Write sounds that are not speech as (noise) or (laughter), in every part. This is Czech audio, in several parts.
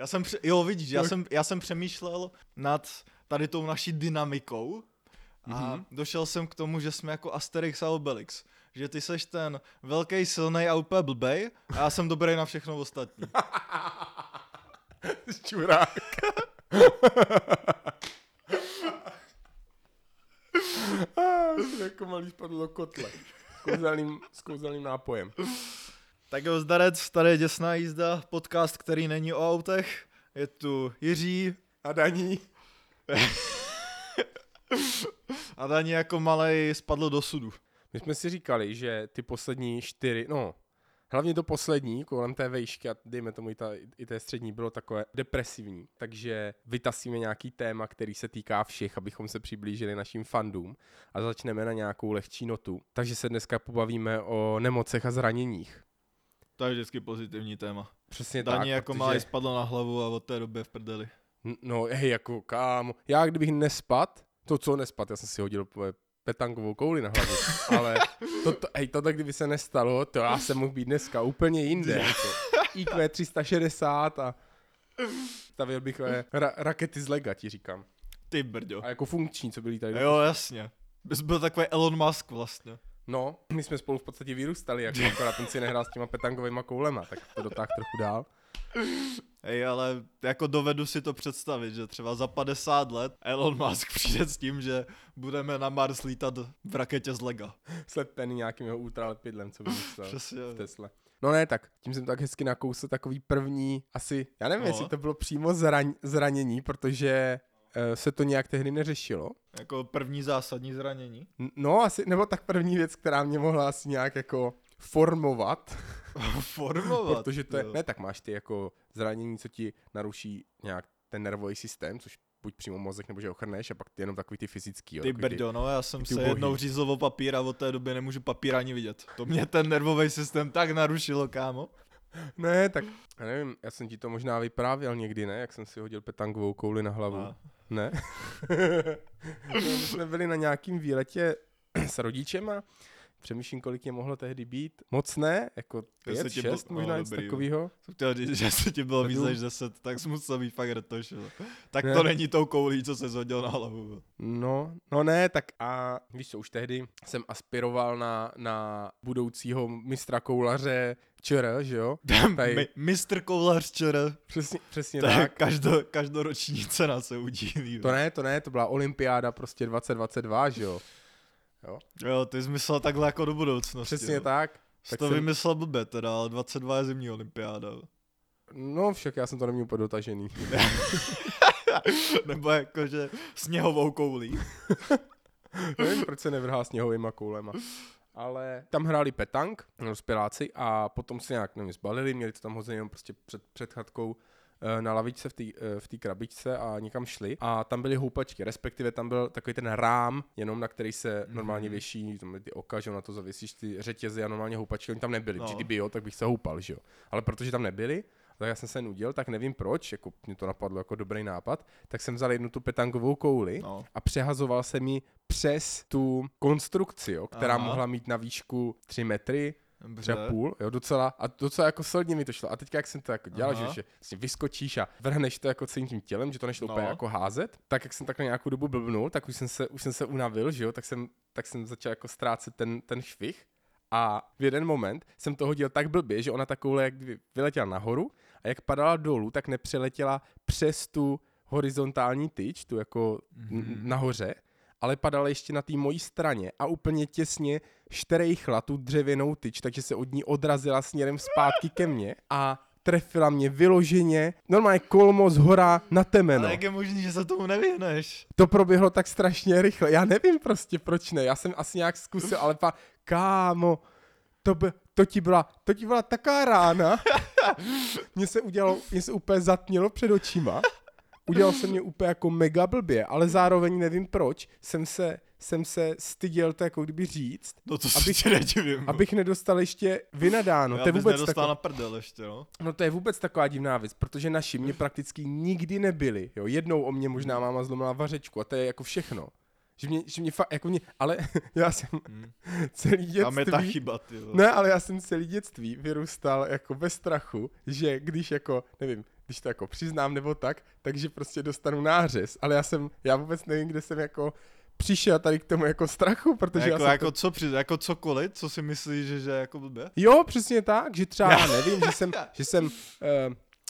Já jsem, pře- jo vidíš, já jsem, já jsem přemýšlel nad tady tou naší dynamikou a Mhm. došel jsem k tomu, že jsme jako Asterix a Obelix. Že ty seš ten velký, silný a úplně blbej a já jsem dobrý na všechno ostatní. (laughs) Čurák. (laughs) (laughs) Jako malý spadl do kotle. S kouzelným, s kouzelným nápojem. Tak jo, zdarec, tady je Děsná jízda, podcast, který není o autech. Je tu Jiří A daní. (laughs) a Dani jako malej spadl do sudu. My jsme si říkali, že ty poslední čtyři, no, hlavně to poslední, kolem té vejšky a dejme tomu i, ta, i té střední, bylo takové depresivní. Takže vytasíme nějaký téma, který se týká všech, abychom se přiblížili našim fandům a začneme na nějakou lehčí notu. Takže se dneska pobavíme o nemocech a zraněních. To je vždycky pozitivní téma. Přesně Dani tak, jako protože- malej spadl na hlavu a od té doby je v prdeli. No, hej, jako kámo, já kdybych nespad, to co nespad, já jsem si hodil petankovou kouli na hlavu, (laughs) ale to, to, hej, tohle kdyby se nestalo, to já jsem mohl být dneska úplně jinde. (laughs) Jako. IQ 360 a stavil bych eh, ra- rakety z Lega, ti říkám. Ty brďo. A jako funkční, co byly tady. Jo, jasně. Bys byl takový Elon Musk vlastně. No, my jsme spolu v podstatě vyrůstali, jako akorát ten si nehrál s těma petankovými koulema, tak to dotáh trochu dál. Hej, ale jako dovedu si to představit, že třeba za 50 let Elon Musk (laughs) přijde s tím, že budeme na Mars lítat v raketě z Lega. Slepený nějakým jeho ultralepidlem, co vymyslel. (laughs) Přesně. v Tesle. No ne, tak tím jsem tak hezky nakousl takový první, asi, já nevím, No. jestli to bylo přímo zraň, zranění, protože se to nějak tehdy neřešilo. Jako první zásadní zranění. No asi, nebo tak první věc, která mě mohla asi nějak jako formovat, (laughs) Formovat. protože to je, jo. ne, tak máš ty jako zranění, co ti naruší nějak ten nervový systém, což buď přímo mozek, nebo že ho chrneš, a pak ty jenom takový ty fyzický. Jo, Ty takový brďo, no já jsem ty se ubohý. jednou řízl o papír a od té doby nemůžu papír ani vidět. To mě ten nervový systém tak narušilo, kámo. (laughs) Ne, tak já nevím, já jsem ti to možná vyprávěl někdy, ne? Jak jsem si hodil petangovou kouli na hlavu. A. Ne? (laughs) (laughs) No, My jsme byli na nějakým výletě s rodičema. Přemýšlím, kolik je mohlo tehdy být. Moc ne, jako To se pět, ti byl- šest, možná no, něco jo. takového. Jsem chtěl říct, že se ti bylo víc než 10, tak jsi musel být fakt rtoš, jo. Tak Ne. to není tou koulí, co se zhodil na hlavu. No, no ne, tak a víš co, už tehdy jsem aspiroval na, na budoucího mistra koulaře ČR, že jo? Tady, Mi- Mistr Koulař čer, přesně, přesně to je tak. každo, každoroční cena se udílí. To ne, to ne, to byla olympiáda prostě 2022, že jo? Jo, ty jsi myslel takhle jako do budoucnosti. Přesně jo. tak. Jsi Tak to jsem- vymyslel blbě teda, ale 22 je zimní olympiáda. jo. No však já jsem to neměl úplně dotažený. (laughs) Nebo jakože sněhovou koulí. (laughs) Nevím, proč se nevrhá sněhovýma koulema. Ale tam hráli petang, rozpěláci, a potom se nějak, nevím, zbalili, měli to tam hozené jenom prostě před, před chatkou na lavičce v té v té krabičce a někam šli. A tam byly houpačky, respektive tam byl takový ten rám, jenom na který se normálně věší tam byly ty oka, že na to zavěsíš ty řetězy a normálně houpačky, oni tam nebyli. No. No. Kdyby jo, tak bych se houpal, že jo. Ale protože tam nebyli, tak já jsem se nudil, tak nevím proč, jako mě to napadlo jako dobrý nápad, tak jsem vzal jednu tu petangovou kouli No. a přehazoval jsem ji přes tu konstrukci, jo, která Aha. mohla mít na výšku 3 metry, Dobře. třeba půl, jo, docela, a docela jako solidně mi to šlo. A teďka, jak jsem to jako dělal, Aha. že, že vlastně vyskočíš a vrhneš to jako celým tím tělem, že to nešlo No. úplně jako házet, tak jak jsem takhle nějakou dobu blbnul, tak už jsem se, už jsem se unavil, že jo, tak jsem, tak jsem začal jako ztrácet ten, ten švih. A v jeden moment jsem to hodil tak blbě, že ona ta koule jak vyletěla nahoru a jak padala dolů, tak nepřeletěla přes tu horizontální tyč, tu jako Mhm. mm-hmm. nahoře, ale padala ještě na té mojí straně a úplně těsně šterejchla tu dřevěnou tyč, takže se od ní odrazila směrem zpátky ke mně a trefila mě vyloženě, normálně kolmo z hora na temeno. Ale jak je možný, že se tomu nevyhneš? To proběhlo tak strašně rychle. Já nevím prostě, proč ne. Já jsem asi nějak zkusil, ale pa, kámo, to, by, to, ti byla, to ti byla taká rána. (laughs) Mně se udělalo, mě se úplně zatmělo před očima. Udělal se mě úplně jako mega blbě, ale zároveň nevím proč, jsem se, jsem se styděl to jako kdyby říct, No to Abych- tě nedivím. abych nedostal ještě vynadáno. Já to je vůbec nedostal taková, na prdel ještě, no. no to je vůbec taková divná věc, protože naši mě prakticky nikdy nebyli. Jo, jednou o mě možná máma zlomila vařečku a to je jako všechno. Že mě, že mě fakt, jako mě, ale (laughs) já jsem Hmm. celý dětství... Tam je ta chyba, ty. Ne, ale já jsem celý dětství vyrůstal jako ve strachu, že když jako, nevím, když to jako přiznám nebo tak, takže prostě dostanu nářez, ale já jsem, já vůbec nevím, kde jsem jako přišel tady k tomu jako strachu, protože jako, já jsem jako to... co při, jako cokoliv, co si myslíš, že, že jako blbě? Jo, přesně tak, že třeba, já nevím, že jsem, (laughs) že jsem, uh,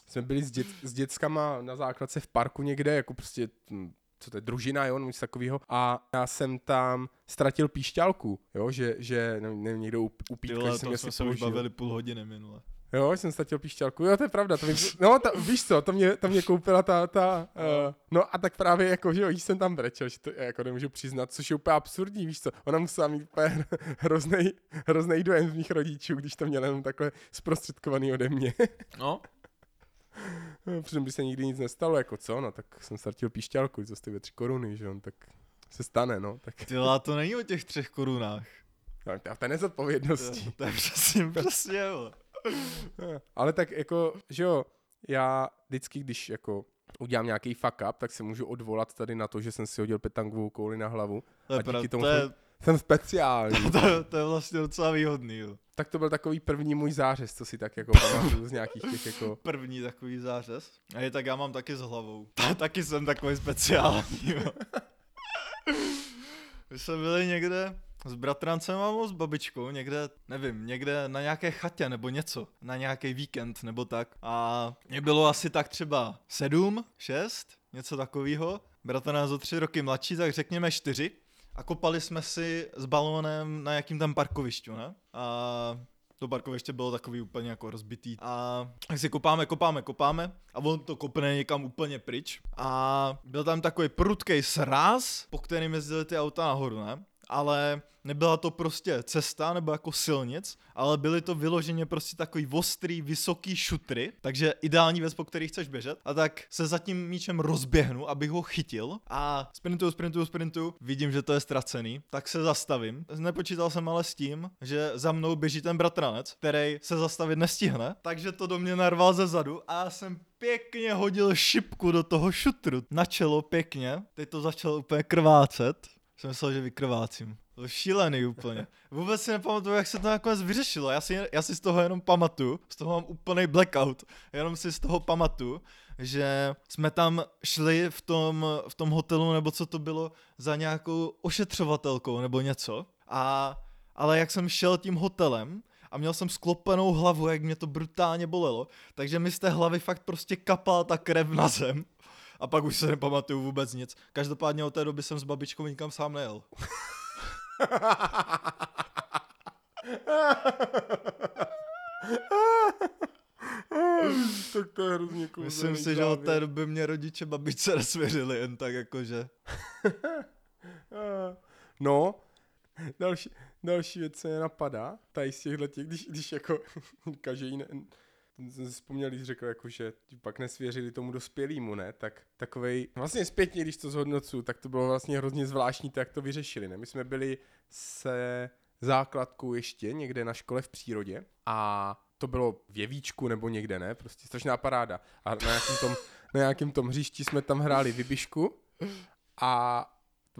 jsme byli s, dět, s dětskama na základce v parku někde, jako prostě, hm, co to je, družina, jo, něco takového. A já jsem tam ztratil píšťalku, jo, že, že nevím, někdo u, u Ty pítka, vole, že jsem to jsme se už bavili půl hodiny minule. Jo, jsem ztratil píšťalku. Jo, to je pravda. To mi, no, ta, víš co, to mě, to mě koupila ta, ta uh, no a tak právě jako, že jo, jí jsem tam brečel, že to jako nemůžu přiznat, což je úplně absurdní, víš co. Ona musela mít úplně (laughs) hroznej, hroznej dojem z mých rodičů, když to měla jenom takhle zprostředkovaný ode mě. No, Přitom by se nikdy nic nestalo, jako co, no, tak jsem ztratil píšťalku, co stojí tři koruny, že jo, tak se stane, no, tak ty to není o těch třech korunách. no, to je To, nezodpovědností. to je přesně, přesně. Ale tak jako, že jo, já vždycky, když jako udělám nějaký fuck up, tak se můžu odvolat tady na to, že jsem si hodil petangovou kouli na hlavu. To je, A díky tomu to, je, Jsem speciální. (laughs) to, to je vlastně docela výhodný, jo. tak to byl takový první můj zářez, co si tak jako (laughs) pamatuju z nějakých těch jako... První takový zářez. A je tak já mám taky s hlavou. (laughs) taky jsem takový speciální, jo. My jsme byli někde s bratrancem a s babičkou, někde, nevím, někde na nějaké chatě nebo něco, na nějaký víkend nebo tak. A mě bylo asi tak třeba sedm, šest, něco takového. Bratranec o tři roky mladší, tak řekněme čtyři. A kopali jsme si s balónem na jakým tam parkovišťu, ne? A to parkoviště bylo takový úplně jako rozbitý. A tak si kopáme, kopáme, kopáme a on to kopne někam úplně pryč. A byl tam takový prudký sráz, po kterým jezdili ty auta nahoru, ne? Ale nebyla to prostě cesta nebo jako silnic, ale byly to vyloženě prostě takový ostrý, vysoký šutry, takže ideální věc, po který chceš běžet. A tak se za tím míčem rozběhnu, abych ho chytil a sprintuju, sprintuju, sprintuju, vidím, že to je ztracený, tak se zastavím. Nepočítal jsem ale s tím, že za mnou běží ten bratranec, který se zastavit nestihne, takže to do mě narval ze zadu a jsem pěkně hodil šipku do toho šutru. Na čelo pěkně, teď to začalo úplně krvácet. Jsem myslel, že vykrvácím. To šílený úplně. Vůbec si nepamatuju, jak se to nakonec vyřešilo. Já si, já si z toho jenom pamatuju, z toho mám úplný blackout. Jenom si z toho pamatuju, že jsme tam šli v tom, v tom hotelu, nebo co to bylo, za nějakou ošetřovatelkou nebo něco. A, ale jak jsem šel tím hotelem, a měl jsem sklopenou hlavu, jak mě to brutálně bolelo, takže mi z té hlavy fakt prostě kapala ta krev na zem. A pak už se nepamatuju vůbec nic. Každopádně od té doby jsem s babičkou nikam sám nejel. (laughs) tak to je hrozně kouzelný Myslím si, že od té doby mě rodiče babičce (laughs) nesvěřili jen tak jakože. (laughs) No, další, další věc, co mě napadá, tady z těchto těch, když, když jako každý ne, jsem si vzpomněl, když řekl, jako, že pak nesvěřili tomu dospělému, ne, tak takovej, vlastně zpětně, když to zhodnocu, tak to bylo vlastně hrozně zvláštní, to, jak to vyřešili, ne, my jsme byli se základkou ještě někde na škole v přírodě a to bylo v Jevíčku nebo někde, ne, prostě strašná paráda. A na nějakým tom, na nějakým tom hřišti jsme tam hráli vybišku a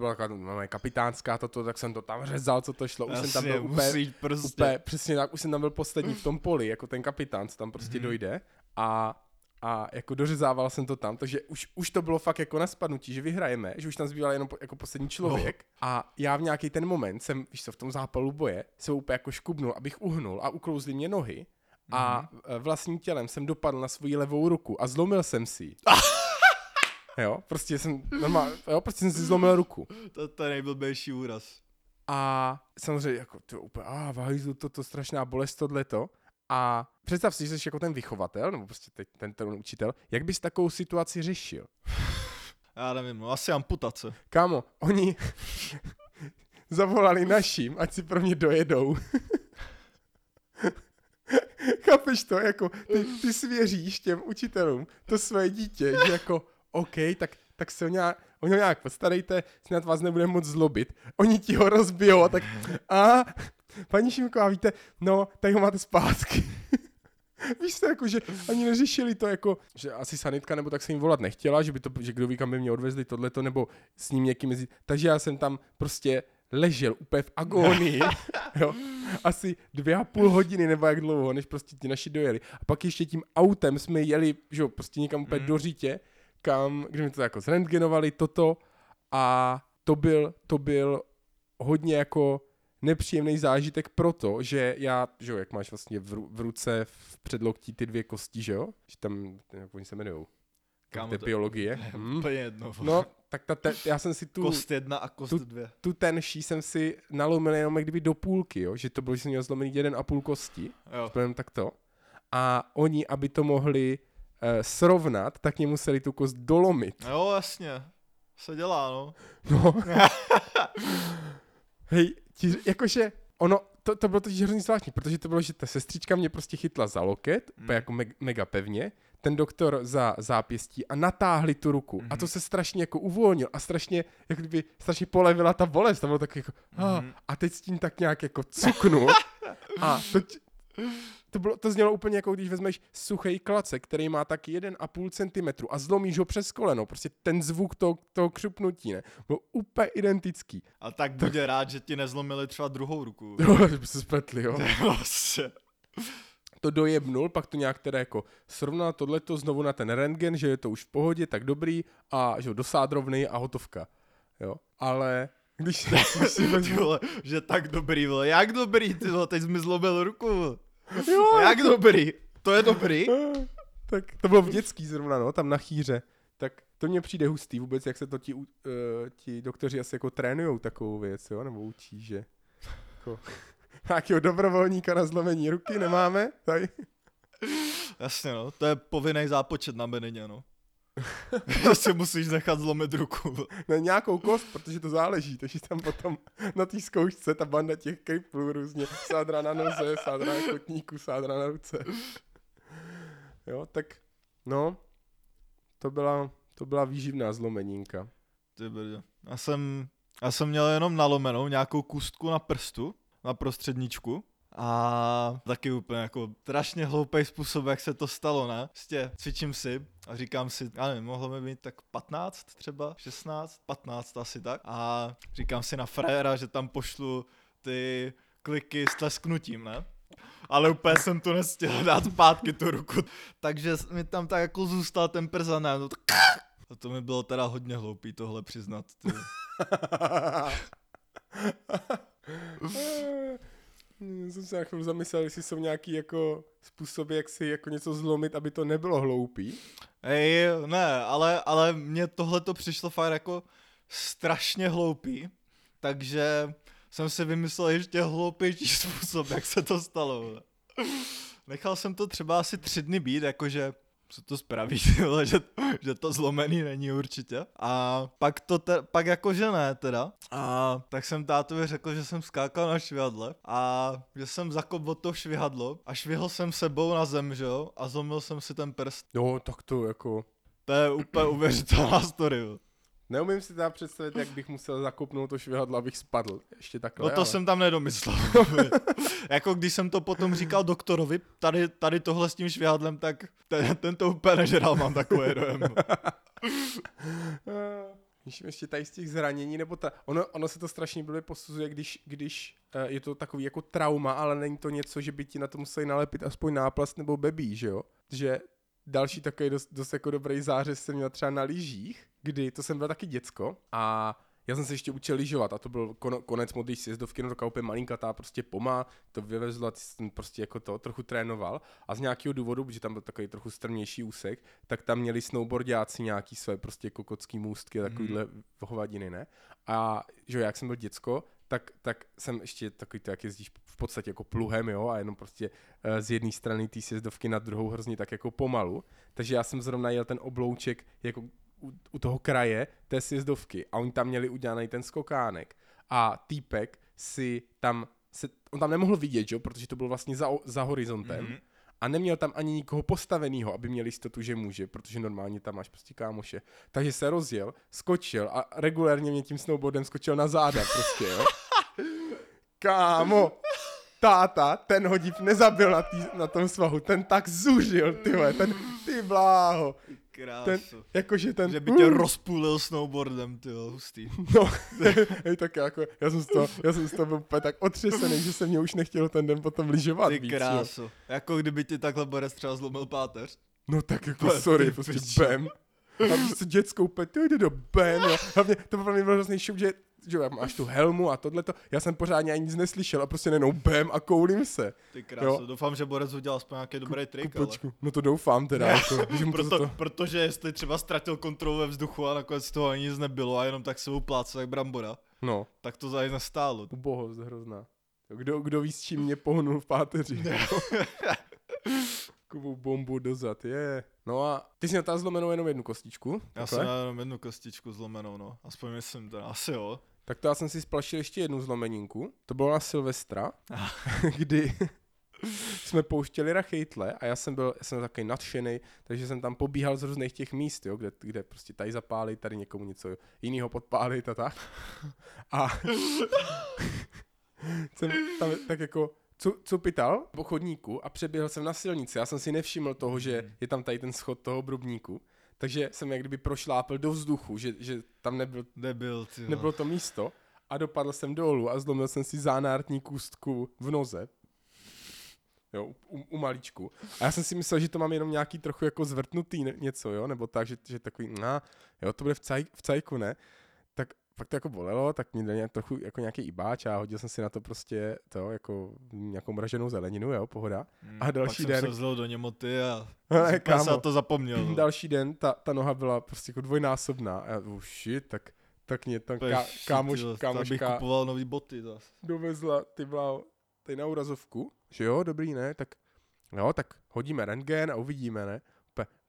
to byla taková moje kapitánská toto, tak jsem to tam řezal, co to šlo, už jsem tam byl úplně, prostě. úplně, přesně tak, už jsem tam byl poslední v tom poli, jako ten kapitán, co tam prostě Mhm. dojde a a jako dořezával jsem to tam, takže už, už to bylo fakt jako na spadnutí, že vyhrajeme, že už tam zbýval jenom po, jako poslední člověk a já v nějaký ten moment jsem, víš co, v tom zápalu boje se úplně jako škubnul, abych uhnul a uklouzly mě nohy a Mhm. vlastním tělem jsem dopadl na svoji levou ruku a zlomil jsem si. (laughs) Jo, prostě jsem (laughs) normálně, jo, prostě jsem si zlomil ruku. To, to je nejblbější úraz. A samozřejmě jako to úplně, a v to, to strašná bolest tohleto. A představ si, že jsi jako ten vychovatel, nebo prostě teď ten, ten učitel, jak bys takovou situaci řešil? Já nevím, no asi amputace. Kámo, oni (laughs) zavolali naším, ať si pro mě dojedou. (laughs) Chápeš to? Jako, ty, ty svěříš těm učitelům to své dítě, že jako, OK, tak, tak se o nějak, o něj nějak postarejte, snad vás nebude moc zlobit. Oni ti ho rozbijou a tak, a paní Šimková, víte, no, tady ho máte zpátky. (laughs) Víš to, jako, že ani neřešili to, jako, že asi sanitka nebo tak se jim volat nechtěla, že by to, že kdo ví, kam by mě odvezli tohleto, nebo s ním někým mezi. Takže já jsem tam prostě ležel úplně v agónii, (laughs) jo, asi dvě a půl hodiny nebo jak dlouho, než prostě ti naši dojeli. A pak ještě tím autem jsme jeli, že jo, prostě někam úplně Mm. do řítě, kam, kde mi to jako zrentgenovali toto a to byl, to byl hodně jako nepříjemný zážitek proto, že já, že jo, jak máš vlastně v, ru- v ruce v předloktí ty dvě kosti, že jo, že tam, jak oni se jmenujou, Kámo, to- biologie. (laughs) Hm? Úplně jedno. vole. No, tak ta, te, já jsem si tu, kost jedna a kost tu- dvě. tu tenší jsem si nalomil jenom jak kdyby do půlky, jo? že to bylo, že jsem měl zlomený jeden a půl kosti, Jo. jenom takto. A oni, aby to mohli srovnat, tak mě museli tu kost dolomit. jo, jasně. Se dělá, no. No. (laughs) Hej, ti, jakože ono, to, to bylo totiž hrozně zvláštní, protože to bylo, že ta sestřička mě prostě chytla za loket, Mm. jako me, mega pevně, ten doktor za zápěstí a natáhli tu ruku. Mm-hmm. A to se strašně jako uvolnil a strašně, jak kdyby strašně polevila ta bolest. To bylo tak jako, ah, Mhm. a teď s tím tak nějak jako cuknu. (laughs) a to, to, bylo, to znělo úplně jako když vezmeš suchý klacek, který má tak 1,5 cm a zlomíš ho přes koleno. Prostě ten zvuk toho, toho křupnutí, ne? Byl úplně identický. A tak bude rád, že ti nezlomili třeba druhou ruku. (laughs) Jo, že by se spletli, jo. (laughs) Vlastně. to dojebnul, pak to nějak teda jako srovnal tohleto znovu na ten rentgen, že je to už v pohodě, tak dobrý a že dosádrovný a hotovka. Jo, ale když, (laughs) si vezmu, že tak dobrý, vole. Jak dobrý, ty vole, teď jsi mi zlobil ruku. Jo, Jak dobrý? To je dobrý? (laughs) tak to bylo v dětský zrovna, no, tam na chýře. Tak to mně přijde hustý vůbec, jak se to ti, uh, ti doktoři asi jako trénujou takovou věc, jo, nebo učí, že jako, (laughs) nějakého dobrovolníka na zlomení ruky nemáme, tady. Jasně, no. To je povinný zápočet na Benině, no. (laughs) Že si musíš nechat zlomit ruku. (laughs) na nějakou kost, protože to záleží, takže tam potom na té zkoušce ta banda těch kriplů různě sádra na noze, sádra na kotníku, sádra na ruce. Jo, tak no, to byla, to byla výživná zlomenínka. Ty brďo. Já jsem, já jsem měl jenom nalomenou nějakou kůstku na prstu, na prostředníčku. A taky úplně jako strašně hloupý způsob, jak se to stalo, ne? Prostě cvičím si a říkám si, já nevím, mohlo mi být tak 15 třeba, 16, 15 asi tak. A říkám si na frajera, že tam pošlu ty kliky s tlesknutím, ne? Ale úplně jsem to nestihl dát zpátky tu ruku. Takže mi tam tak jako zůstal ten prst a ne, no tak a to mi bylo teda hodně hloupý tohle přiznat. (laughs) Ty. Hmm, jsem se na chvíli zamyslel, jestli jsou nějaký jako způsoby, jak si jako něco zlomit, aby to nebylo hloupý. Ej, ne, ale, ale mně tohle to přišlo fakt jako strašně hloupý, takže jsem si vymyslel ještě hloupější způsob, jak se to stalo. Nechal jsem to třeba asi tři dny být, jakože co to spraví, (laughs) ty vole, že, že to zlomený není určitě. A pak to te, pak jakože ne teda. A tak jsem tátovi řekl, že jsem skákal na švihadle a že jsem zakop od to švihadlo a švihl jsem sebou na zem, že jo, a zlomil jsem si ten prst. Jo, tak to jako... To je úplně uvěřitelná story. jo. Neumím si teda představit, jak bych musel zakopnout to švihadlo, abych spadl. Ještě takhle, No to ale... jsem tam nedomyslel. (laughs) jako když jsem to potom říkal doktorovi, tady, tady tohle s tím švihadlem, tak ten, ten to úplně nežral, mám takový dojem. (laughs) Eh, Víš, ještě tady z těch zranění, nebo ta, ono, ono se to strašně blbě posuzuje, když, když uh, je to takový jako trauma, ale není to něco, že by ti na to museli nalepit aspoň náplast nebo bebí, že jo? Že další takový dost, dost jako dobrý zářez jsem měl třeba na lyžích, kdy to jsem byl taky děcko a já jsem se ještě učil lyžovat a to byl kon, konec modlí sjezdovky, no taková úplně malinkatá prostě poma, to vyvezlo a jsem prostě jako to trochu trénoval a z nějakého důvodu, protože tam byl takový trochu strmější úsek, tak tam měli snowboardiáci nějaký své prostě kokocký můstky a takovýhle mm. hovadiny, ne? A že jak jsem byl děcko, tak, tak jsem ještě takový to, jak jezdíš v podstatě jako pluhem, jo, a jenom prostě uh, z jedné strany té sjezdovky na druhou hrozně tak jako pomalu. Takže já jsem zrovna jel ten oblouček jako u, u toho kraje té sjezdovky a oni tam měli udělaný ten skokánek a týpek si tam, se, on tam nemohl vidět, jo, protože to bylo vlastně za, za horizontem Mhm. A neměl tam ani nikoho postaveného, aby měl jistotu, že může, protože normálně tam máš prostě kámoše. Takže se rozjel, skočil a regulérně mě tím snowboardem skočil na záda prostě, jo. (laughs) Kámo, táta, ten ho div nezabil na, tý, na tom svahu, ten tak zuřil, ty ten, ty bláho. Krásu. Jakože ten... Že by tě rozpůlil snowboardem, ty jo, hustý. No, (laughs) hej, tak jako, já jsem z toho, já jsem z toho byl úplně tak otřesený, že se mě už nechtělo ten den potom lyžovat Ty víc, jo. krásu. Jako kdyby ti takhle borec třeba zlomil páteř. No tak jako Ty sorry, prostě bam. A prostě dětskou úplně, ty jde do bam, jo. Hlavně to pro mě bylo hrozný šok, že že máš tu helmu a tohleto, já jsem pořádně ani nic neslyšel a prostě nenou bam a koulím se. Ty krásu. Jo. Doufám, že borec udělal aspoň nějaký dobrý trik, ale... No to doufám teda, (laughs) jako, že mu to, Proto, to, protože jestli třeba ztratil kontrolu ve vzduchu a nakonec z toho ani nic nebylo a jenom tak se uplácel jak brambora, no, tak to za nestálo. ubohost hrozná. Kdo, kdo ví, s čím mě pohnul v páteři. (laughs) Takovou bombu dozad, je. No a ty jsi měl tam zlomenou jenom jednu kostičku. Já jsem jenom jednu kostičku zlomenou, no. Aspoň myslím teda, asi jo. Tak to já jsem si splašil ještě jednu zlomeninku. To bylo na Silvestra, (laughs) kdy (laughs) jsme pouštěli Rachejtle a já jsem byl, já jsem takový nadšený, takže jsem tam pobíhal z různých těch míst, jo, kde, kde prostě tady zapálit, tady někomu něco jiného podpálit a tak. A (laughs) jsem tam tak jako cupital po chodníku a přeběhl jsem na silnici. Já jsem si nevšiml toho, že je tam tady ten schod toho brubníku, takže jsem jak kdyby prošlápl do vzduchu, že, že tam nebyl Nebyl, ty nebylo to místo a dopadl jsem dolů a zlomil jsem si zánártní kůstku v noze. Jo, u, u malíčku. A já jsem si myslel, že to mám jenom nějaký trochu jako zvrtnutý něco, jo, nebo tak, že, že takový, na, jo, to bude v, caj, v cajku, ne? Tak pak to jako bolelo, tak mě dal trochu jako nějaký ibáč a hodil jsem si na to prostě to, jako nějakou mraženou zeleninu, jo, pohoda. Hmm, a další pak den- jsem se zlil do němoty a (laughs) Ale jsem kámo, to zapomněl. no. Další den ta, ta noha byla prostě jako dvojnásobná. A já, oh shit, tak, tak mě tam Peš, ty kámoš, kámoška kupoval nový boty zas. dovezla, ty bláho, tady na úrazovku, že jo, dobrý, ne, tak jo, tak hodíme rentgen a uvidíme, ne,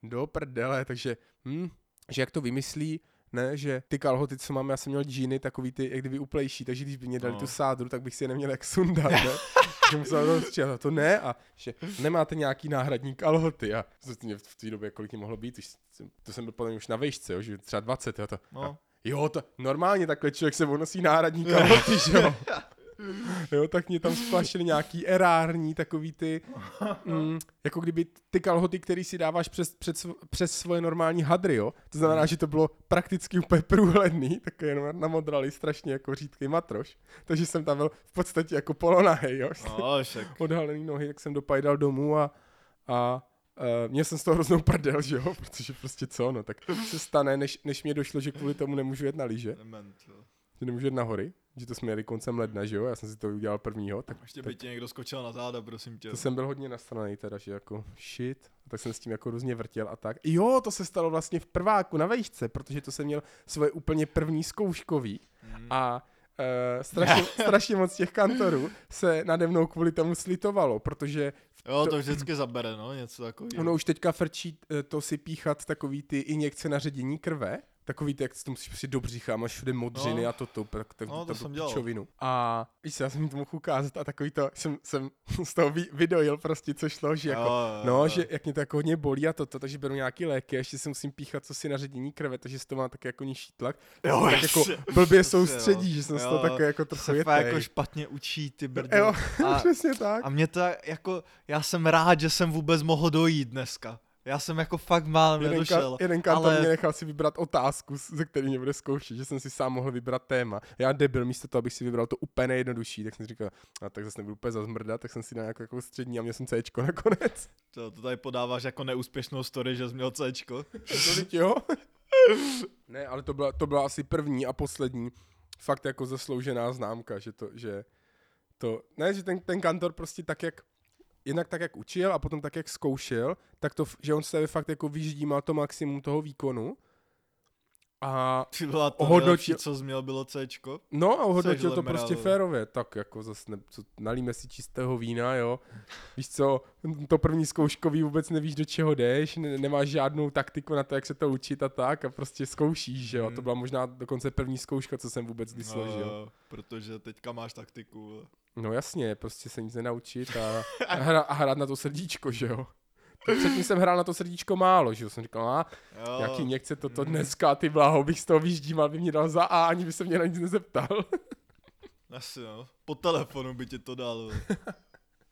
do prdele, takže, hm, že jak to vymyslí, ne, že ty kalhoty, co mám, já jsem měl džíny, takový ty, jak kdyby uplejší, takže když by mě dali No. tu sádru, tak bych si je neměl jak sundat, ne, (laughs) že musel rozstříhat, to ne, a že nemáte nějaký náhradní kalhoty, a to mě v té době, kolik mě mohlo být, už, jsem- to jsem byl potom už na vejšce, jo, že třeba 20, jo, to, No. Jo, to normálně takhle člověk se nosí náhradní kalhoty, že jo. (laughs) (laughs) Jo, tak mě tam splašili nějaký erární, takový ty, mm, jako kdyby ty kalhoty, který si dáváš přes, přes, přes svoje normální hadry, jo. To znamená, že to bylo prakticky úplně průhledný, tak jenom namodrali strašně jako řídký matroš. Takže jsem tam byl v podstatě jako polonahej, jo. (laughs) No, však. (laughs) Odhalený nohy, tak jsem dopajdal domů a, a Uh, měl jsem z toho hroznou prdel, že jo, protože prostě co, no, tak se stane, než, než mě došlo, že kvůli tomu nemůžu jet na lyže, že nemůžu jet na hory, že to jsme jeli koncem ledna, že jo, já jsem si to udělal prvního, tak Ještě by ti někdo skočil na záda, prosím tě. to jsem byl hodně nasranej teda, že jako shit, tak jsem s tím jako různě vrtěl a tak. Jo, to se stalo vlastně v prváku na vejšce, protože to jsem měl svoje úplně první zkouškový Hmm. a Uh, strašně, (laughs) strašně moc těch kantorů se nade mnou kvůli tomu slitovalo, protože Jo, to- to vždycky zabere, no, něco takového. ono už teďka frčí eh, to si píchat takový ty injekce na ředění krve, takový ty, jak si to musíš prostě do břicha, máš všude modřiny No. a toto, tak to, No, to, jsem dělal. A víš, já jsem jim to mohl ukázat a takový to, jsem, jsem (laughs) z toho vy, vydojil prostě, co šlo, že jako, Jo, no, jo. že jak mě to jako hodně bolí a toto, takže beru nějaký léky, a ještě si musím píchat co si na ředění krve, takže to má taky jako nižší tlak. Jo, tak jako blbě Jasně, jo. soustředí, že jsem z toho také jako To se jako špatně učí, ty brdy. Jo, (laughs) A, přesně tak. a mě to jako, já jsem rád, že jsem vůbec mohl dojít dneska. Já jsem jako fakt málem Jeden, nedošel. ka, jeden kantor ale- mě nechal si vybrat otázku, ze který mě bude zkoušet, že jsem si sám mohl vybrat téma. Já debil, místo toho, abych si vybral to úplně nejjednodušší, tak jsem si říkal, a tak zase nebudu úplně zazmrdat, tak jsem si dal nějakou jako střední a měl jsem Cčko (laughs) nakonec. To, to tady podáváš jako neúspěšnou story, že jsi měl Cčko. To jo? ne, ale to byla, to byla asi první a poslední fakt jako zasloužená známka, že to, že to, ne, že ten, ten kantor prostě tak, jak jednak tak, jak učil a potom tak, jak zkoušel, tak to, že on se fakt jako vyždímal to maximum toho výkonu a Ty byla to Ohodnotil- nejlepší, co jsi měl, bylo Cčko. No a ohodnotil to prostě férově, tak jako zase ne, co, nalíme si čistého vína, jo. Víš co, to první zkouškový vůbec nevíš, do čeho jdeš, ne, nemáš žádnou taktiku na to, jak se to učit a tak a prostě zkoušíš, že jo. Hmm. To byla možná dokonce první zkouška, co jsem vůbec kdy složil. No, protože teďka máš taktiku. No jasně, prostě se nic nenaučit a, a, hra, a hrát na to srdíčko, že jo. Předtím jsem hrál na to srdíčko málo, že jo. Jsem říkal, a Jo, jaký někce toto dneska, ty bláho, bych z toho vyždímal, by mě dal za A, ani by se mě na nic nezeptal. (laughs) Asi no. Po telefonu by ti to dal.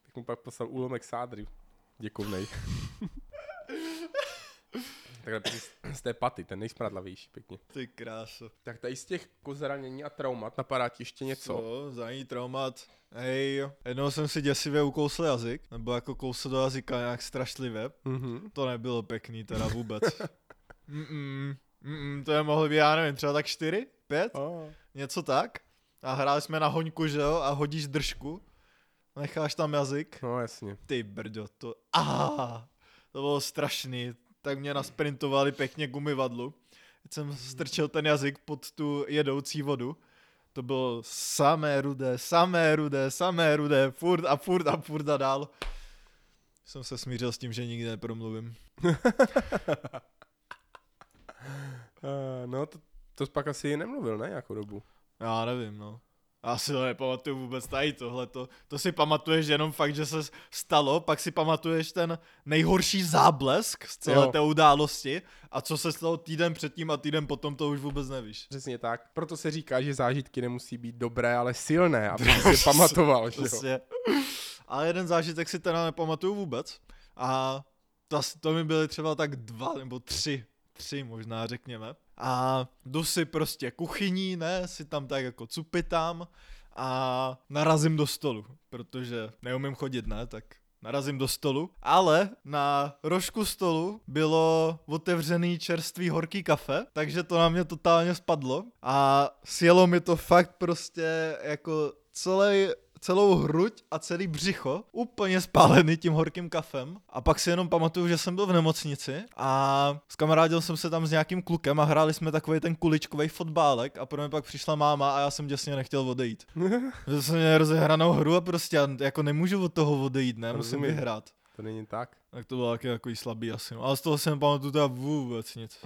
Tak mu pak poslal úlomek sádry. Děkovnej. (laughs) Takhle (clears throat) z, té paty, ten nejsmradlavější pěkně. Ty kráso. Tak tady z těch kozranění a traumat napadá ti ještě něco? Co? Za ní traumat. Hej, jednou jsem si děsivě ukousl jazyk, nebo jako kousl do jazyka nějak strašlivě. Mhm. To nebylo pěkný teda vůbec. (laughs) Mm-mm, mm-mm, to je mohlo být, já nevím, třeba tak čtyři, pět, Oh. něco tak. A hráli jsme na hoňku, že jo, a hodíš držku, necháš tam jazyk. No jasně. Ty brďo, to, aha, to bylo strašný. Tak mě nasprintovali pěkně gumivadlu. Teď jsem strčil ten jazyk pod tu jedoucí vodu. To bylo samé rudé, samé rudé, samé rudé, furt a furt a furt a dál. Jsem se smířil s tím, že nikdy nepromluvím. Uh, (laughs) no to, to pak asi nemluvil, ne, nějakou dobu. Já nevím, no. Já si to nepamatuju vůbec tady tohle. To, to si pamatuješ jenom fakt, že se stalo, pak si pamatuješ ten nejhorší záblesk z celé Jo. té události a co se stalo týden předtím a týden potom, to už vůbec nevíš. Přesně tak. Proto se říká, že zážitky nemusí být dobré, ale silné, aby (laughs) si je pamatoval. Prostě. Ale jeden zážitek si teda nepamatuju vůbec. A to, to mi byly třeba tak dva nebo tři, tři možná řekněme. A jdu si prostě kuchyní, ne, si tam tak jako cupitám a narazím do stolu, protože neumím chodit, ne, tak narazím do stolu, ale na rožku stolu bylo otevřený čerstvý horký kafe, takže to na mě totálně spadlo a sjelo mi to fakt prostě jako celý celou hruď a celý břicho, úplně spálený tím horkým kafem. A pak si jenom pamatuju, že jsem byl v nemocnici a skamarádil jsem se tam s nějakým klukem a hráli jsme takový ten kuličkový fotbálek a pro mě pak přišla máma a já jsem děsně nechtěl odejít. (laughs) že jsem měl rozehranou hru a prostě jako nemůžu od toho odejít, ne, musím vyhrát. To není tak. Tak to bylo taky takový slabý asi, no. Ale z toho jsem pamatuju teda vůbec nic.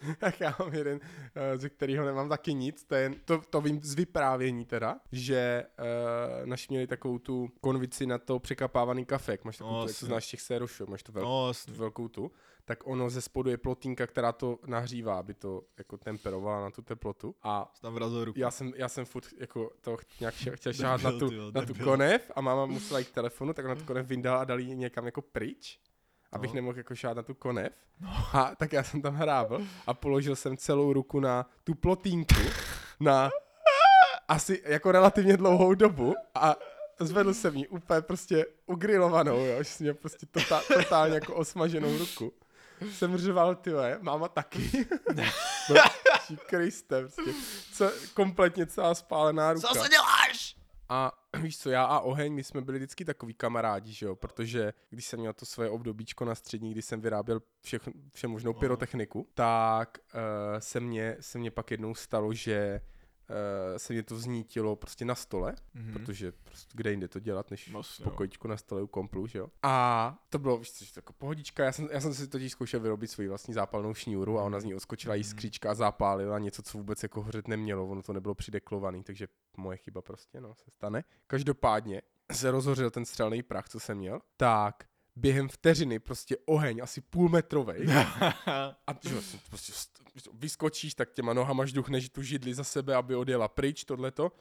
(laughs) Tak já mám jeden, eh, ze kterého nemám taky nic, to, je, to, to vím z vyprávění teda, že uh, naši měli takovou tu konvici na to překapávaný kafe, jak máš takovou, No, no, tu, jak to znáš těch sérošů, máš to vel, No, tu velkou tu, tak ono ze spodu je plotínka, která to nahřívá, aby to jako temperovala na tu teplotu. A Tam vrazil ruku. já jsem, já jsem furt jako to nějak chtěl (laughs) šáhat na tu, jo, na tu konev a máma musela jít k telefonu, tak ona tu konev vyndala a dali ji někam jako pryč, abych No. nemohl jako šáhat na tu konev. A tak já jsem tam hrábl a položil jsem celou ruku na tu plotínku na asi jako relativně dlouhou dobu a zvedl jsem ji úplně prostě ugrilovanou, jo, že jsem měl prostě totál, totálně jako osmaženou ruku. Jsem řval, ty máma taky. (laughs) no, Kriste, prostě. Co, kompletně celá spálená ruka. Co se děláš? A (clears throat) víš co, já a Oheň, my jsme byli vždycky takový kamarádi, že jo, protože když jsem měl to svoje obdobíčko na střední, kdy jsem vyráběl vše, vše možnou Aha. pyrotechniku, tak uh, se, mě, se mě pak jednou stalo, že se mě to znítilo prostě na stole, Mhm. protože prostě kde jinde to dělat, než Vlastně, v jo. pokojičku na stole u komplu, že jo. A to bylo, víš co, že to jako pohodička, já jsem, já jsem si totiž zkoušel vyrobit svoji vlastní zápalnou šňůru a ona z ní odskočila Mhm. jiskříčka a zapálila něco, co vůbec jako hořet nemělo, ono to nebylo přideklovaný, takže moje chyba prostě, no, se stane. Každopádně se rozhořel ten střelný prach, co jsem měl, tak během vteřiny prostě oheň asi půlmetrovej (laughs) a že jo, si prostě st- vyskočíš, tak těma nohama žduchneš tu židli za sebe, aby odjela pryč, tohleto.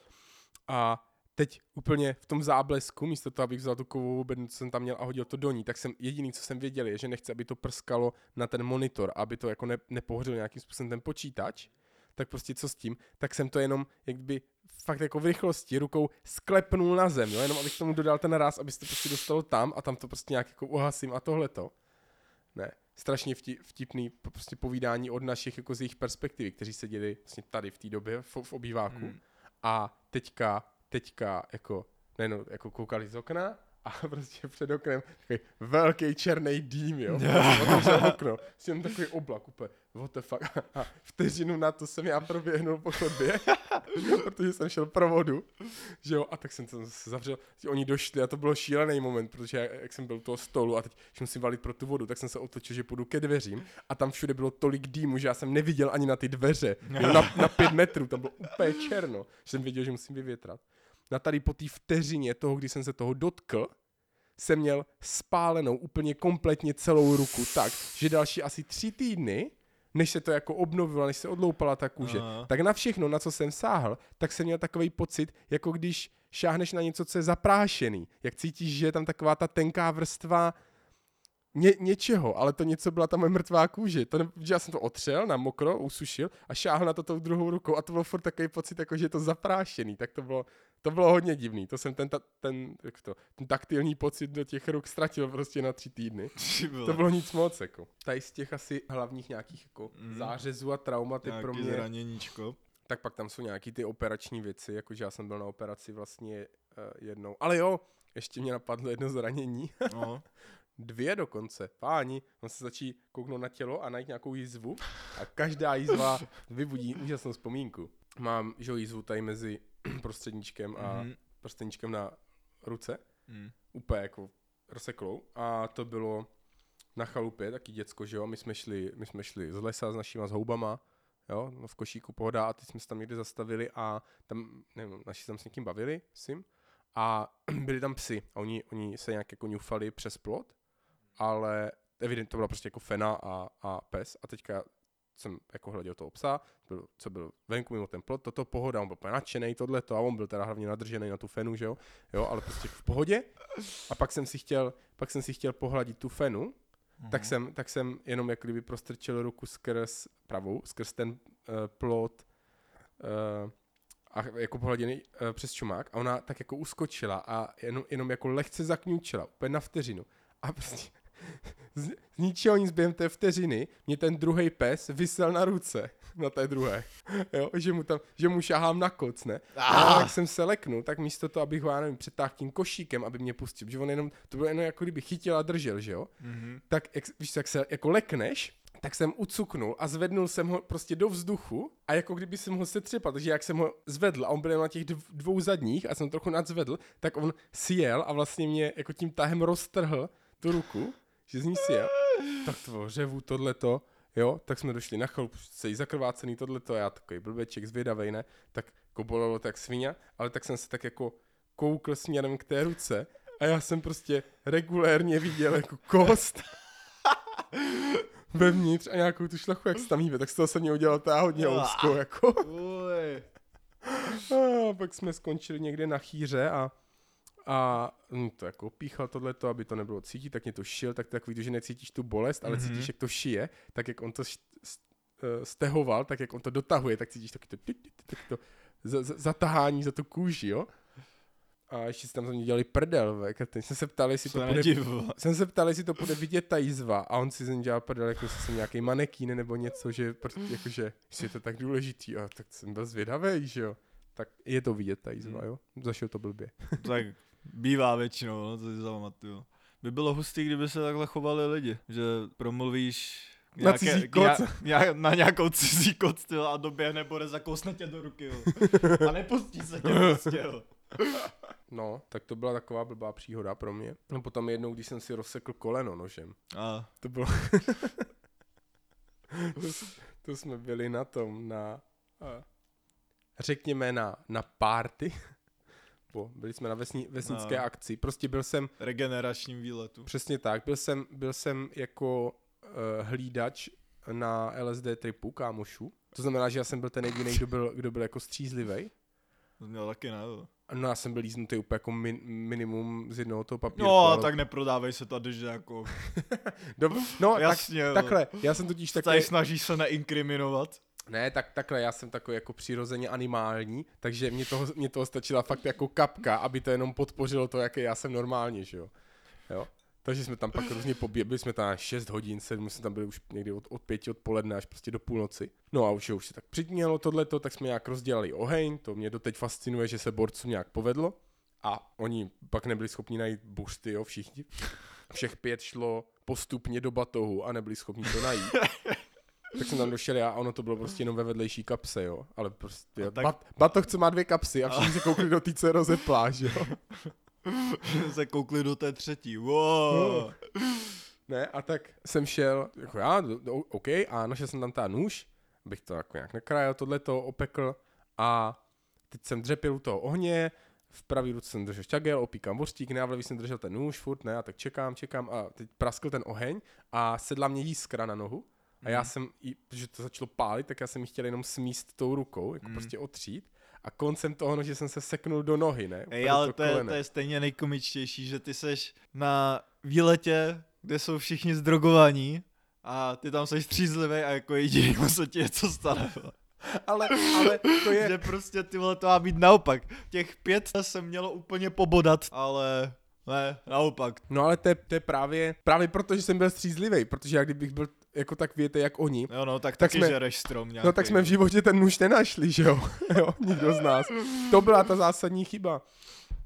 A teď úplně v tom záblesku, místo toho, abych vzal tu kovovou bednu, co jsem tam měl a hodil to do ní, tak jsem jediný, co jsem věděl, je, že nechci, aby to prskalo na ten monitor, aby to jako ne, nepohořil nějakým způsobem ten počítač. Tak prostě co s tím? Tak jsem to jenom, jak by fakt jako v rychlosti rukou sklepnul na zem, jo? jenom abych tomu dodal ten ráz, aby se to prostě dostalo tam a tam to prostě nějak jako uhasím a tohleto. Ne, strašně vti, vtipný prostě povídání od našich jako z jejich perspektivy, kteří seděli vlastně tady v té době v, v obýváku Hmm. a teďka, teďka jako, nejenom jako koukali z okna a (laughs) prostě před oknem takový velký černý dým, jo. (laughs) Otevřel okno, s jenom takový oblak úplně, what the fuck. (laughs) A vteřinu na to jsem já proběhnul po chodbě, (laughs) protože jsem šel pro vodu, že jo, a tak jsem zase zavřel, oni došli a to bylo šílený moment, protože já, jak jsem byl u toho stolu a teď, že musím valit pro tu vodu, tak jsem se otočil, že půjdu ke dveřím a tam všude bylo tolik dýmu, že já jsem neviděl ani na ty dveře, jo, na, na pět metrů, tam bylo úplně černo, že jsem věděl, že musím vyvětrat. Na tady po té vteřině toho, kdy jsem se toho dotkl, jsem měl spálenou úplně kompletně celou ruku tak, že další asi tři týdny, než se to jako obnovilo, než se odloupala ta kůže, Aha. tak na všechno, na co jsem sáhl, tak jsem měl takový pocit, jako když šáhneš na něco, co je zaprášený. Jak cítíš, že je tam taková ta tenká vrstva ně, něčeho, ale to něco byla ta moje mrtvá kůže. To ne, že já jsem to otřel na mokro, usušil a šáhl na to tou druhou rukou a to byl furt takový pocit, jako že je to zaprášený, tak to bylo, to bylo hodně divný. To jsem ten, ta, ten, jak to, ten taktilní pocit do těch ruk ztratil prostě na tři týdny. (laughs) Vole. To bylo nic moc, jako. Tady z těch asi hlavních nějakých jako Mhm. zářezů a traumaty Nějaký pro mě, zraněníčko. tak pak tam jsou nějaký ty operační věci, jakože já jsem byl na operaci vlastně uh, jednou. Ale jo, ještě mě napadlo jedno zranění. (laughs) Dvě dokonce. Páni, on se začí kouknout na tělo a najít nějakou jízvu a každá jízva vybudí úžasnou vzpomínku. Mám, že jízvu tady mezi (clears throat) prostředníčkem a Mhm. prostředníčkem na ruce, Mm. úplně jako rozseklou a to bylo na chalupě, taky děcko, že jo, my jsme šli, my jsme šli z lesa s našima s houbama, jo, no v košíku pohoda a teď jsme se tam někde zastavili a tam, nevím, naši tam s někým bavili, sim, a (clears throat) byli tam psy a oni, oni se nějak jako ňufali přes plot, ale evidentně to byla prostě jako fena a, a pes. A teďka jsem jako hleděl toho psa, byl, co byl venku mimo ten plot, toto pohoda, on byl úplně nadšený, tohleto a on byl teda hlavně nadržený na tu fenu, že jo, jo, ale prostě v pohodě. A pak jsem si chtěl, pak jsem si chtěl pohladit tu fenu, tak, jsem, tak jsem jenom jak kdyby prostrčil ruku skrz pravou, skrz ten uh, plot uh, a jako pohleděný uh, přes čumák. A ona tak jako uskočila a jenom, jenom jako lehce zakňučila, úplně na vteřinu. A prostě z, z ničeho nic během té vteřiny mě ten druhý pes vysel na ruce, na té druhé. Jo, že mu tam, že mu šahám na koc, ne? A Ah. jak jsem se leknul, tak místo toho, abych ho, já nevím, přetáhl tím košíkem, aby mě pustil, že on jenom, to bylo jenom jako kdyby chytil a držel, že jo? Mhm. tak jak, víš, jak se jako lekneš, tak jsem ucuknul a zvednul jsem ho prostě do vzduchu a jako kdyby jsem ho setřepal, takže jak jsem ho zvedl a on byl na těch dv- dvou zadních a jsem trochu nadzvedl, tak on sjel a vlastně mě jako tím tahem roztrhl tu ruku, že z ní sjel. Tak to řevu tohleto, jo, tak jsme došli na chalupu, celý zakrvácený tohleto, a já takový blbeček zvědavej, ne, tak jako bolelo tak svině, ale tak jsem se tak jako koukl směrem k té ruce a já jsem prostě regulérně viděl jako kost (laughs) vevnitř a nějakou tu šlachu, jak se tam hýbe, tak z toho jsem mě udělal ta hodně ouskou, jako. A pak jsme skončili někde na chýře a a hm, to jako píchal tohleto, aby to nebylo cítit, tak mě to šil, tak takový že necítíš tu bolest, ale Mhm. cítíš, jak to šije, tak jak on to eh, stehoval, tak jak on to dotahuje, tak cítíš taky to, tit, tit, tak to za- za- zatahání za tu kůži, jo. A ještě si tam za mě dělali prdel, vek. A jsem se ptal, jestli to bude jsem se ptal, jestli to bude vidět ta jízva a on si z ní dělal prdel, jako jestli jsem nějaký manekín nebo něco, že prostě, jakože, že je to tak důležitý a tak jsem byl zvědavý, že jo. Tak je to vidět ta jízva, Hmm. jo. Zašel to blbě. Tak bývá většinou, no, to si zapamatuju. By bylo hustý, kdyby se takhle chovali lidi, že promluvíš Na cizí koc. nějak- nějak- na nějakou cizí koc tyjo, a doběhne Borez a kousne tě do ruky. Jo. A nepustí se tě prostě. Jo. No, tak to byla taková blbá příhoda pro mě. No potom jednou, když jsem si rozsekl koleno nožem. A To bylo... to, (laughs) to jsme byli na tom, na... A, řekněme na, na party. Bo, byli jsme na vesni, vesnické No. akci. Prostě byl jsem regeneračním výletu. Přesně tak. Byl jsem, byl jsem jako uh, hlídač na LSD tripu kámošů. To znamená, že já jsem byl ten jediný, kdo byl, kdo byl jako střízlivý. To měl taky jo. No já jsem byl líznutý úplně jako min, minimum z jednoho toho papíru. No, a tak neprodávej se tady, že jako, (laughs) Dob- no, tak, jasně. jo. takhle, já jsem totiž Tady takový, snažíš se neinkriminovat. Ne, tak takhle, já jsem takový jako přirozeně animální, takže mě toho, mě toho stačila fakt jako kapka, aby to jenom podpořilo to, jaký já jsem normálně, že jo. jo. Takže jsme tam pak různě poběhli, byli jsme tam na 6 hodin, 7, jsme tam byli už někdy od, od 5 odpoledne až prostě do půlnoci. No a už, už se tak přitmělo tohleto, tak jsme nějak rozdělali oheň, to mě doteď fascinuje, že se borcům nějak povedlo. A oni pak nebyli schopni najít bušty, jo, všichni. Všech pět šlo postupně do batohu a nebyli schopni to najít. Tak jsem tam došel já a ono to bylo prostě jenom ve vedlejší kapse, jo. Ale prostě A tak- bat, batoh, co má dvě kapsy a všichni se koukli do té, co je rozeplá, že jo. (laughs) se koukli do té třetí. Wow. Ne, a tak jsem šel, jako já, do, do, OK, a našel jsem tam ta nůž, abych to jako nějak nakrájel, tohleto opekl a teď jsem dřepil u toho ohně, v pravý ruce jsem držel šťagel, opíkám borstík, ne, a v levý jsem držel ten nůž, furt, ne, a tak čekám, čekám a teď praskl ten oheň a sedla mě jiskra na nohu a já Mhm. jsem, jí, protože to začalo pálit, tak já jsem ji chtěl jenom smíst tou rukou, jako Mhm. prostě otřít a koncem toho nože jsem se seknul do nohy, ne, Ej, ale do to je, to je stejně nejkomičtější, že ty seš na výletě kde jsou všichni zdrogovaní a ty tam jsi střízlivý a jako jediný (laughs) se ti něco stane. vole. Ale, ale to je... (laughs) Že prostě ty vole to má být naopak. Těch pět se mělo úplně pobodat, ale ne, naopak. No ale to je, to je právě, právě proto, že jsem byl střízlivý, protože já kdybych byl jako tak věte jak oni, Jo no, tak, Tak tak taky jsme- žereš strom nějaký. no tak jsme v životě ten nůž nenašli, že jo? (laughs) jo, nikdo z nás. To byla ta zásadní chyba.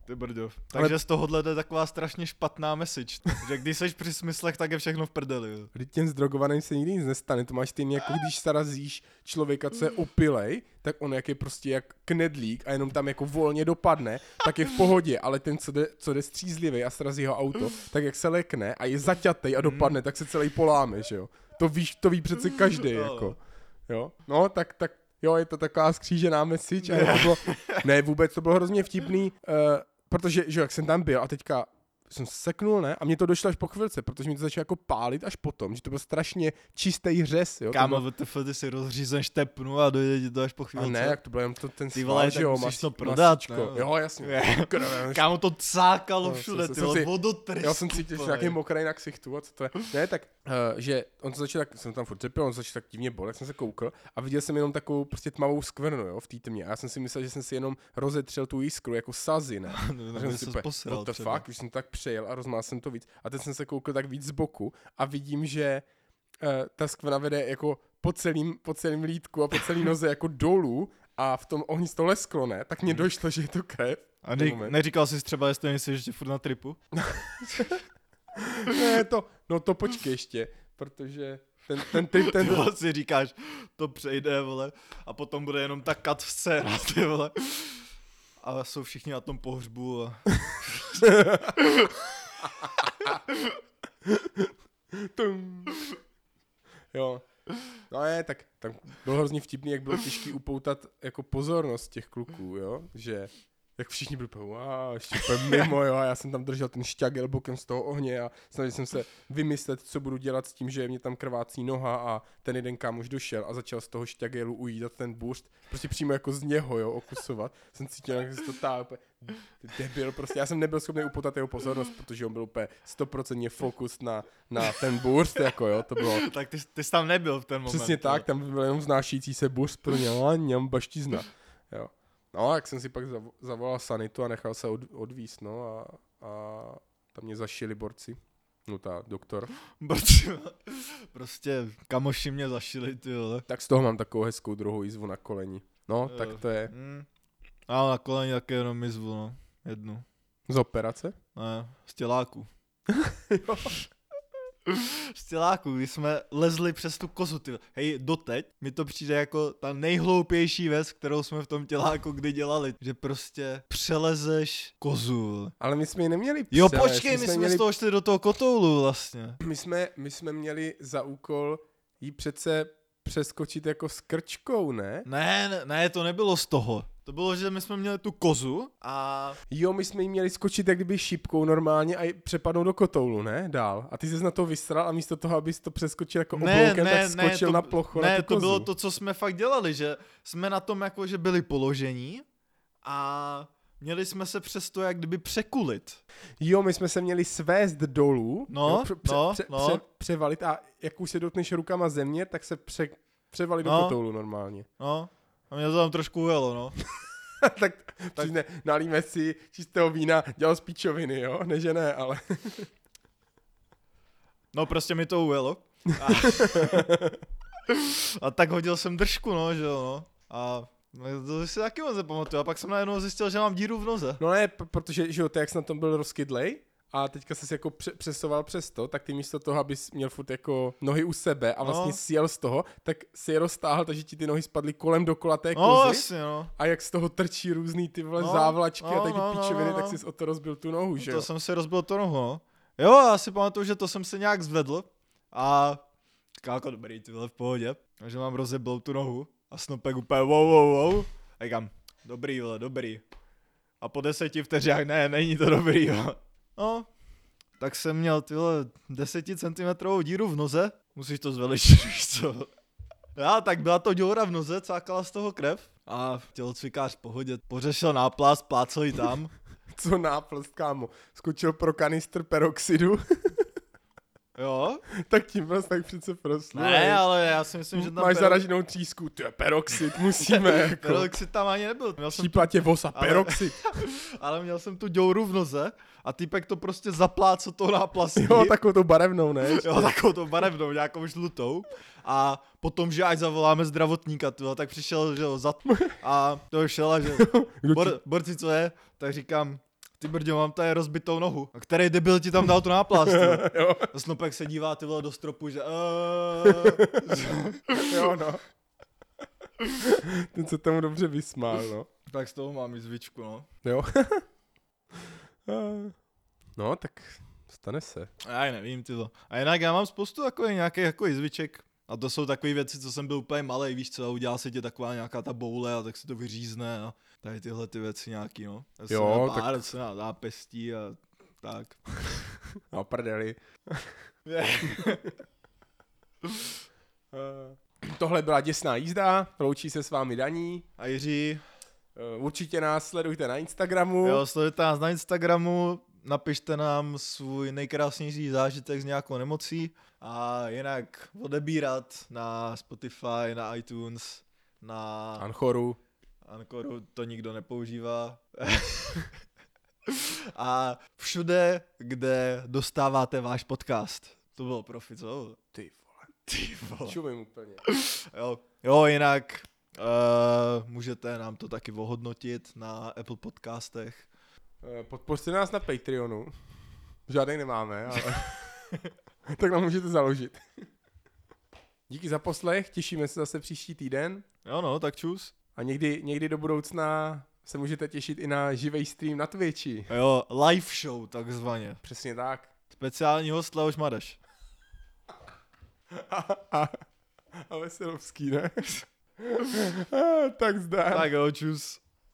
Ty brdo. Takže z tohohle to je taková strašně špatná message. (laughs) že když seš při smyslech, tak je všechno v prdeli. jo. Vždyť těm zdrogovaným se nikdy nic nestane. To máš stejně jako když sarazíš člověka, co je opilej, tak on jak je prostě jak knedlík a jenom tam jako volně dopadne, tak je v pohodě, ale ten, co jde, co jde střízlivý a srazí ho auto, tak jak se lekne a je zaťatej a dopadne, tak se celý poláme, že jo. To víš, to ví přece každý, jako. Jo, no, tak, tak, jo, je to taková skřížená message a to (laughs) bylo, ne, vůbec, to bylo hrozně vtipný, uh, protože, že jak jsem tam byl a teďka jsem se seknul, ne? A mě to došlo až po chvilce, protože mi to začalo jako pálit až potom, že to byl strašně čistý řez, jo? Kámo, bylo, VTF, ty si rozřízen štepnu a dojde ti to až po a chvíli. ne, jak to bylo jenom to, ten Ty vole, že jo, musíš masí- to prodat, masíčko. ne? Jo, jasně. Je. (laughs) Kámo, to cákalo No, všude, ty jsem vole, vodotrest. Já jsem cítil, že nějaký mokrý na ksichtu, a co to je. Ne, tak, uh, že on to začal tak, jsem tam furt trpěl, on to začal tak divně bolet, jsem se koukl a viděl jsem jenom takovou prostě tmavou skvrnu, jo, v té tmě. A já jsem si myslel, že jsem si jenom rozetřel tu jiskru jako sazy, (laughs) ne? No, A no, jsem si what the fuck, už jsem tak přejel a rozmál jsem to víc. A teď jsem se koukl tak víc z boku a vidím, že uh, ta skvrna vede jako po celým, po celým lítku a po celý noze jako dolů a v tom ohni to lesklo, ne? Tak mně došlo, že je to krev. A ne, neříkal jsi třeba, jestli nejsi ještě furt na tripu? (laughs) Ne, to, no to počkej ještě, protože ten, ten trip, (laughs) Ty ten, vole si říkáš, to přejde, vole, a potom bude jenom ta cut scéna, ty vole. A jsou všichni na tom pohřbu a... (laughs) Tum. Jo. No je, tak, tak bylo hrozně vtipný, jak bylo těžký upoutat jako pozornost těch kluků, jo, že jak všichni byli úplně, wow, ještě mimo, jo, a já jsem tam držel ten šťagel bokem z toho ohně a snažil jsem se vymyslet, co budu dělat s tím, že mě tam krvácí noha a ten jeden kámoš došel a začal z toho šťagelu ujídat ten burst, prostě přímo jako z něho, jo, okusovat. Jsem cítil, jak se to tá, úplně, debil, prostě já jsem nebyl schopný upoutat jeho pozornost, protože on byl úplně stoprocentně fokus na, na ten burst, jako jo, to bylo tak ty, ty jsi tam nebyl v ten moment. Přesně tak, tam byl jenom vznášící se burst pro ně, baštizna. Jo. No, jak jsem si pak zavo- zavolal sanitu a nechal se od, odvíst, no a, a tam mě zašili borci. No ta doktor. (laughs) Protože prostě kamoši mě zašili, ty vole. Tak z toho mám takovou hezkou druhou jízvu na koleni. No, Jo. tak to je Mm. A na koleni také jenom jizvu, no. Jednu. z operace. Ne, z těláku. (laughs) (laughs) (laughs) z těláku, když jsme lezli přes tu kozu, ty. Hej, doteď mi to přijde jako ta nejhloupější věc, kterou jsme v tom těláku kdy dělali. Že prostě přelezeš kozu. Ale my jsme ji neměli Jo, přelez, počkej, my jsme měli, z toho šli do toho kotoulu vlastně. my, jsme, my jsme měli za úkol jí přece přeskočit jako s krčkou, ne? Ne, ne, ne, to nebylo z toho. To bylo, že my jsme měli tu kozu a Jo, my jsme jí měli skočit jak kdyby šipkou normálně a přepadnout do kotoulu, ne? Dál. A ty jsi na to vystral a místo toho, abys to přeskočil jako obloukem, tak skočil to, na plochu ne, na tu to kozu. bylo to, co jsme fakt dělali, že jsme na tom jako, že byli položení a měli jsme se přes to jak kdyby překulit. Jo, my jsme se měli svést dolů, No, jo, pře- pře- no, pře- no. Pře- převalit a jak už se dotkneš rukama země, tak se pře- převalit do No. kotoulu normálně. No, a mě to tam trošku ujelo, no. (laughs) tak tak ne, nalíme si čistého vína, dělal z píčoviny, jo? Ne, že ne, ale... (laughs) No prostě mi to ujelo. A, (laughs) a tak hodil jsem držku, no, že jo, no. A to si taky moc nepamatuju. A pak jsem najednou zjistil, že mám díru v noze. No ne, protože, že jo, ty jak jsi na tom byl rozkydlej, a teďka jsi jako pře- přesoval přes to, tak ty místo toho, abys měl furt jako nohy u sebe a vlastně No. sjel z toho, tak si je roztáhl, takže ti ty nohy spadly kolem dokola té No, kozy. jasně, no. A jak z toho trčí různý ty vole No, závlačky a no, tady ty no, no, píčoviny, no, tak no. jsi o to rozbil tu nohu, že? To jsem si rozbil to nohu, no. Jo, já si pamatuju, že to jsem se nějak zvedl a káko dobrý, ty vole, v pohodě. A že mám rozeblou tu nohu a snopek úplně wow, wow, wow. A říkám, dobrý, vole, dobrý. A po deseti vteřinách, ne, není to dobrý, jo. No, tak jsem měl, ty vole, deseticentimetrovou díru v noze. Musíš to zveličit, (laughs) co. Já, tak byla to děura v noze, cákala z toho krev. A tělocvikář v pohodě, pořešil náplast, plácel ji tam. (laughs) Co náplst, kámo? Skočil pro kanistr peroxidu. (laughs) Jo? tak tím vás tak přece proslul. Ne, ale já si myslím, že tam Máš perok- zaraženou třísku, ty peroxid, musíme, (laughs) jako. peroxid tam ani nebyl. Měl jsem Šípla tě vosa, Ale- peroxid. (laughs) ale měl jsem tu děuru v noze a týpek to prostě zaplácl tou náplastí. Jo, takovou tou barevnou, ne? Jo, takovou tou barevnou, nějakou žlutou. A potom, že ať zavoláme zdravotníka, tyjo, tak přišel, že jo, za a to šel a že, (laughs) Bor, borci, co je? Tak říkám, ty brďo, mám tady rozbitou nohu. A který debil ti tam dal tu náplast? (laughs) jo, A Snopek se dívá ty vole do stropu, že (laughs) jo, no. Ten se tomu dobře vysmál, no. tak z toho mám i zvyčku, no. Jo. (laughs) no, tak stane se. A já nevím, ty to. A jinak já mám spoustu takových nějakých jako zvyček. A to jsou takové věci, co jsem byl úplně malý, víš co, a udělá se ti taková nějaká ta boule a tak se to vyřízne a tady tyhle ty věci nějaký, no. Já Jo, na tak- pár, se na zápestí a tak. (laughs) No, prdeli. (laughs) Tohle byla děsná jízda, loučí se s vámi Daní. A Jiří, Eh, Určitě nás sledujte na Instagramu. jo, sledujte nás na Instagramu, napište nám svůj nejkrásnější zážitek s nějakou nemocí a jinak odebírat na Spotify, na iTunes, na Anchoru. Ankoru to nikdo nepoužívá. (laughs) a všude, kde dostáváte váš podcast. To bylo profi, co? Ty vole. Ty vole. Čumím úplně. Jo, jo jinak uh, můžete nám to taky ohodnotit na Apple podcastech. Eh, Podpořte nás na Patreonu. Žádný nemáme, ale... (laughs) tak nám můžete založit. Díky za poslech, těšíme se zase příští týden. Jo no, tak čus. A někdy, někdy do budoucna se můžete těšit i na živý stream na Twitchi. Jo, live show takzvaně. Přesně tak. Speciální host Leoš Madeš. A, (laughs) a, a Veselovský, ne? (laughs) a, tak zdar. Tak jo, čus.